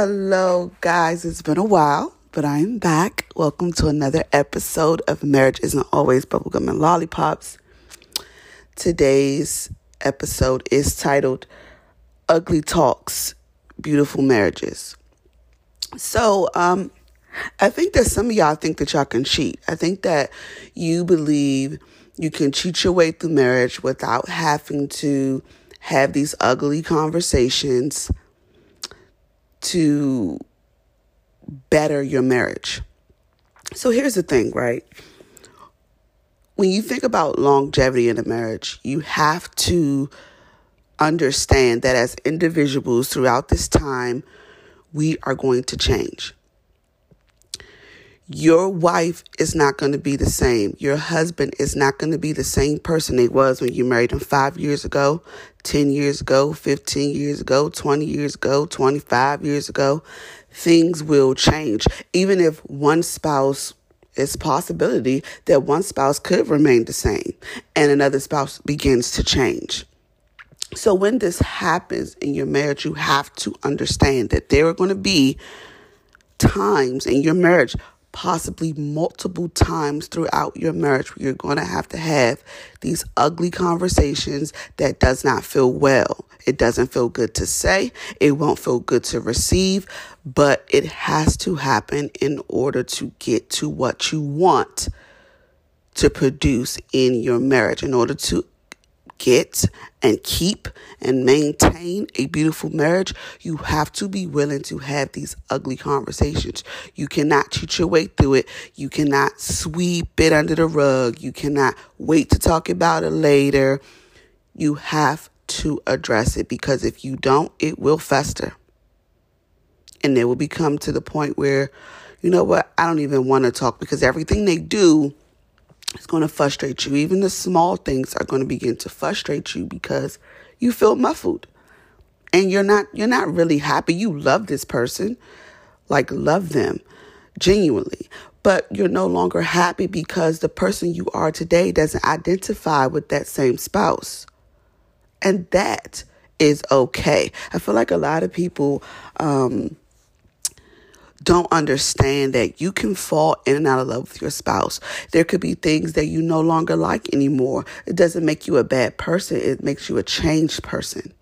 Hello, guys. It's been a while, but I am back. Welcome to another episode of Marriage Isn't Always Bubblegum and Lollipops. Today's episode is titled Ugly Talks Beautiful Marriages. So, um, I think that some of y'all think that y'all can cheat. I think that you believe you can cheat your way through marriage without having to have these ugly conversations to better your marriage. So here's the thing, right? When you think about longevity in a marriage, you have to understand that as individuals throughout this time, we are going to change. Your wife is not going to be the same. Your husband is not going to be the same person they was when you married him five years ago, 10 years ago, 15 years ago, 20 years ago, 25 years ago. Things will change. Even if one spouse it's possibility that one spouse could remain the same and another spouse begins to change. So when this happens in your marriage, you have to understand that there are going to be times in your marriage possibly multiple times throughout your marriage where you're going to have to have these ugly conversations that does not feel well. It doesn't feel good to say, it won't feel good to receive, but it has to happen in order to get to what you want to produce in your marriage. In order to get and keep and maintain a beautiful marriage, you have to be willing to have these ugly conversations. You cannot cheat your way through it. You cannot sweep it under the rug. You cannot wait to talk about it later. You have to address it because if you don't, it will fester. And it will become to the point where, you know what, I don't even want to talk because everything they do it's going to frustrate you. Even the small things are going to begin to frustrate you because you feel muffled. And you're not you're not really happy. You love this person. Like love them genuinely. But you're no longer happy because the person you are today doesn't identify with that same spouse. And that is okay. I feel like a lot of people um don't understand that you can fall in and out of love with your spouse. There could be things that you no longer like anymore. It doesn't make you a bad person, it makes you a changed person.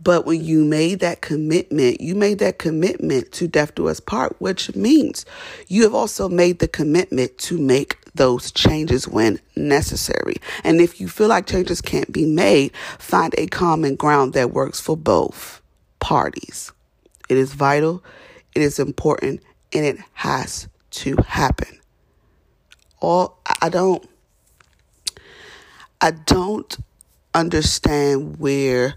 But when you made that commitment, you made that commitment to death do us part, which means you have also made the commitment to make those changes when necessary. And if you feel like changes can't be made, find a common ground that works for both parties. It is vital it is important and it has to happen. All I don't I don't understand where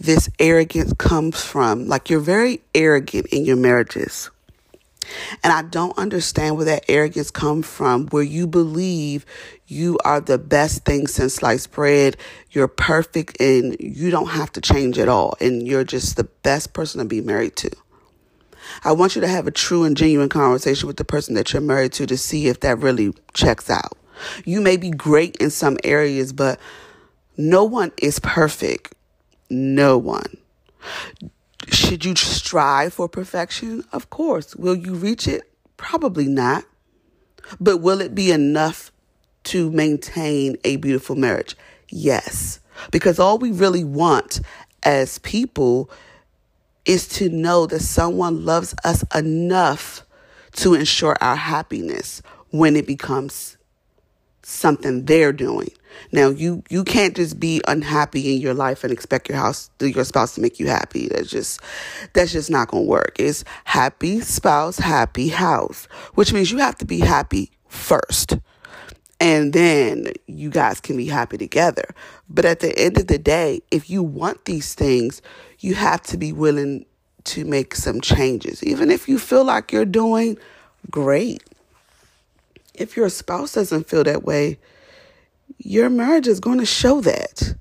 this arrogance comes from. Like you're very arrogant in your marriages. And I don't understand where that arrogance comes from, where you believe you are the best thing since sliced bread, you're perfect, and you don't have to change at all, and you're just the best person to be married to. I want you to have a true and genuine conversation with the person that you're married to to see if that really checks out. You may be great in some areas, but no one is perfect. No one. Should you strive for perfection? Of course. Will you reach it? Probably not. But will it be enough to maintain a beautiful marriage? Yes. Because all we really want as people is to know that someone loves us enough to ensure our happiness when it becomes something they're doing. Now you you can't just be unhappy in your life and expect your house your spouse to make you happy. That's just that's just not going to work. It's happy spouse, happy house, which means you have to be happy first. And then you guys can be happy together. But at the end of the day, if you want these things, you have to be willing to make some changes. Even if you feel like you're doing great. If your spouse doesn't feel that way, your marriage is going to show that.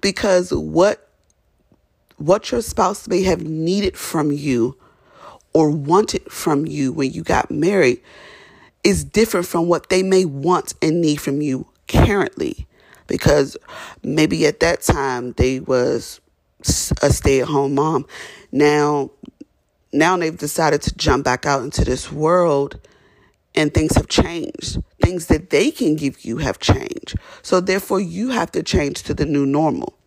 Because what what your spouse may have needed from you or wanted from you when you got married is different from what they may want and need from you currently because maybe at that time they was a stay-at-home mom. Now now they've decided to jump back out into this world and things have changed. Things that they can give you have changed. So therefore you have to change to the new normal.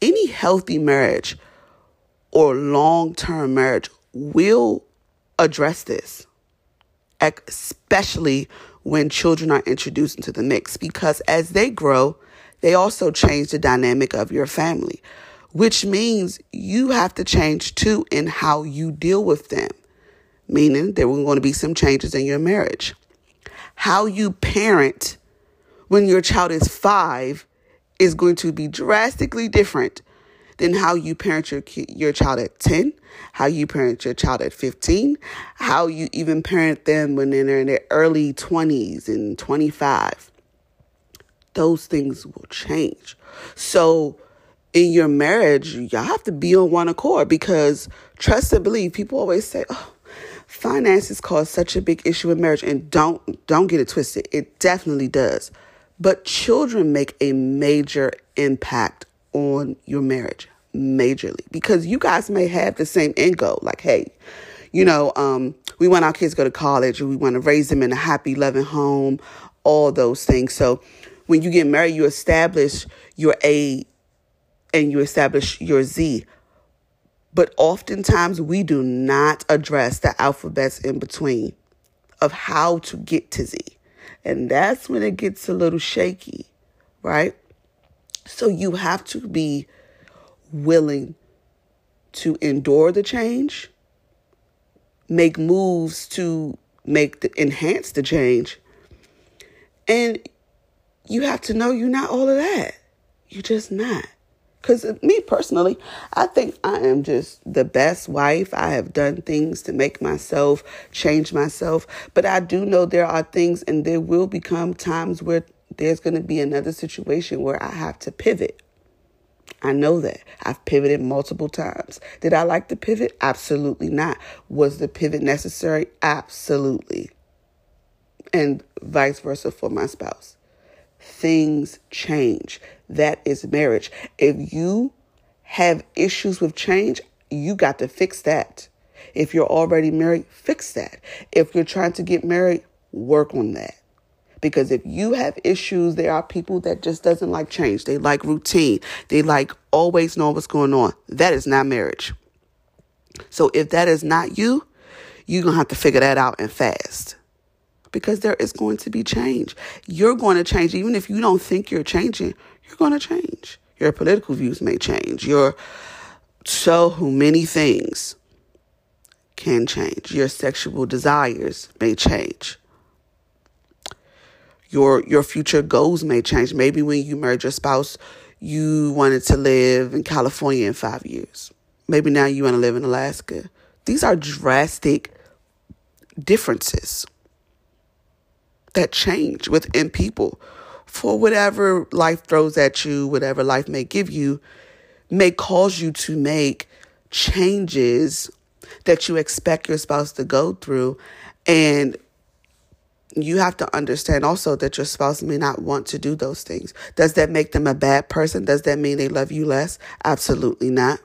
Any healthy marriage or long-term marriage will address this, especially when children are introduced into the mix because as they grow, they also change the dynamic of your family, which means you have to change too in how you deal with them, meaning there are going to be some changes in your marriage. How you parent when your child is five is going to be drastically different than how you parent your your child at 10, how you parent your child at 15, how you even parent them when they're in their early 20s and 25. Those things will change. So in your marriage, y'all have to be on one accord because trust and believe. People always say, "Oh, finances cause such a big issue in marriage," and don't don't get it twisted. It definitely does. But children make a major impact on your marriage majorly because you guys may have the same end goal. Like, hey, you know, um, we want our kids to go to college, or we want to raise them in a happy, loving home, all those things. So when you get married, you establish your A and you establish your Z. But oftentimes we do not address the alphabets in between of how to get to Z. And that's when it gets a little shaky, right? So you have to be willing to endure the change, make moves to make the enhance the change. And you have to know you're not all of that. You're just not. Because me personally, I think I am just the best wife. I have done things to make myself change myself. But I do know there are things, and there will become times where there's going to be another situation where I have to pivot. I know that. I've pivoted multiple times. Did I like the pivot? Absolutely not. Was the pivot necessary? Absolutely. And vice versa for my spouse. Things change. That is marriage. If you have issues with change, you got to fix that. If you're already married, fix that. If you're trying to get married, work on that. Because if you have issues, there are people that just doesn't like change. They like routine. They like always know what's going on. That is not marriage. So if that is not you, you're going to have to figure that out and fast. Because there is going to be change. You're going to change. Even if you don't think you're changing, you're going to change. Your political views may change. Your so many things can change. Your sexual desires may change your your future goals may change. Maybe when you married your spouse, you wanted to live in California in five years. Maybe now you want to live in Alaska. These are drastic differences that change within people for whatever life throws at you, whatever life may give you, may cause you to make changes that you expect your spouse to go through. And you have to understand also that your spouse may not want to do those things. Does that make them a bad person? Does that mean they love you less? Absolutely not.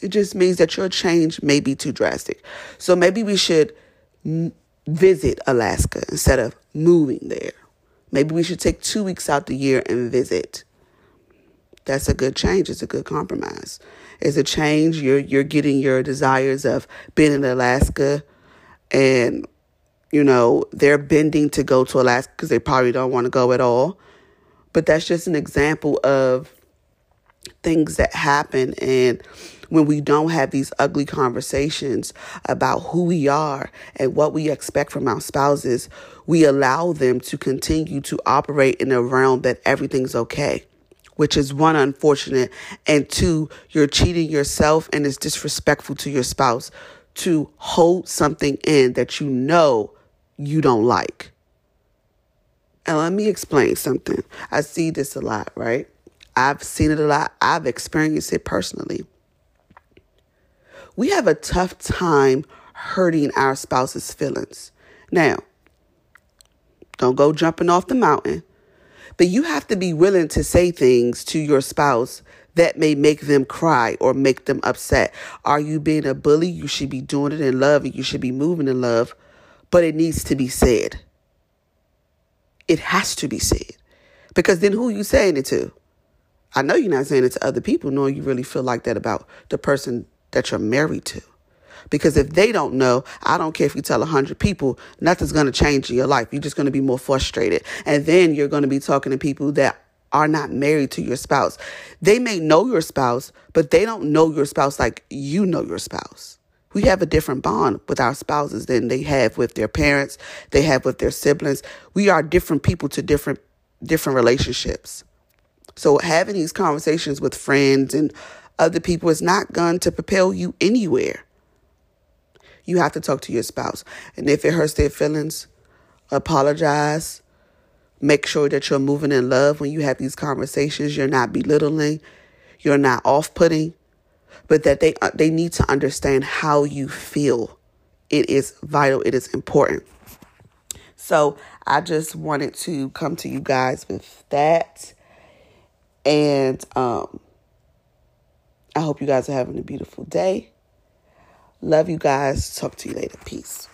It just means that your change may be too drastic. So maybe we should visit Alaska instead of moving there. Maybe we should take two weeks out the year and visit. That's a good change. It's a good compromise. It's a change. You're you're getting your desires of being in Alaska and you know, they're bending to go to Alaska because they probably don't want to go at all. But that's just an example of things that happen. And when we don't have these ugly conversations about who we are and what we expect from our spouses, we allow them to continue to operate in a realm that everything's okay. Which is one, unfortunate, and two, you're cheating yourself and it's disrespectful to your spouse to hold something in that you know you don't like. And let me explain something. I see this a lot, right? I've seen it a lot. I've experienced it personally. We have a tough time hurting our spouse's feelings. Now, don't go jumping off the mountain But you have to be willing to say things to your spouse that may make them cry or make them upset. Are you being a bully? You should be doing it in love and you should be moving in love, but it needs to be said. It has to be said. Because then who are you saying it to? I know you're not saying it to other people, knowing you really feel like that about the person that you're married to. Because if they don't know, I don't care if you tell 100 people, nothing's going to change in your life. You're just going to be more frustrated. And then you're going to be talking to people that are not married to your spouse. They may know your spouse, but they don't know your spouse like you know your spouse. We have a different bond with our spouses than they have with their parents, they have with their siblings. We are different people to different different relationships. So having these conversations with friends and other people is not going to propel you anywhere. You have to talk to your spouse. And if it hurts their feelings, apologize. Make sure that you're moving in love when you have these conversations. You're not belittling, you're not off putting, but that they, uh, they need to understand how you feel. It is vital, it is important. So I just wanted to come to you guys with that. And um, I hope you guys are having a beautiful day. Love you guys. Talk to you later. Peace.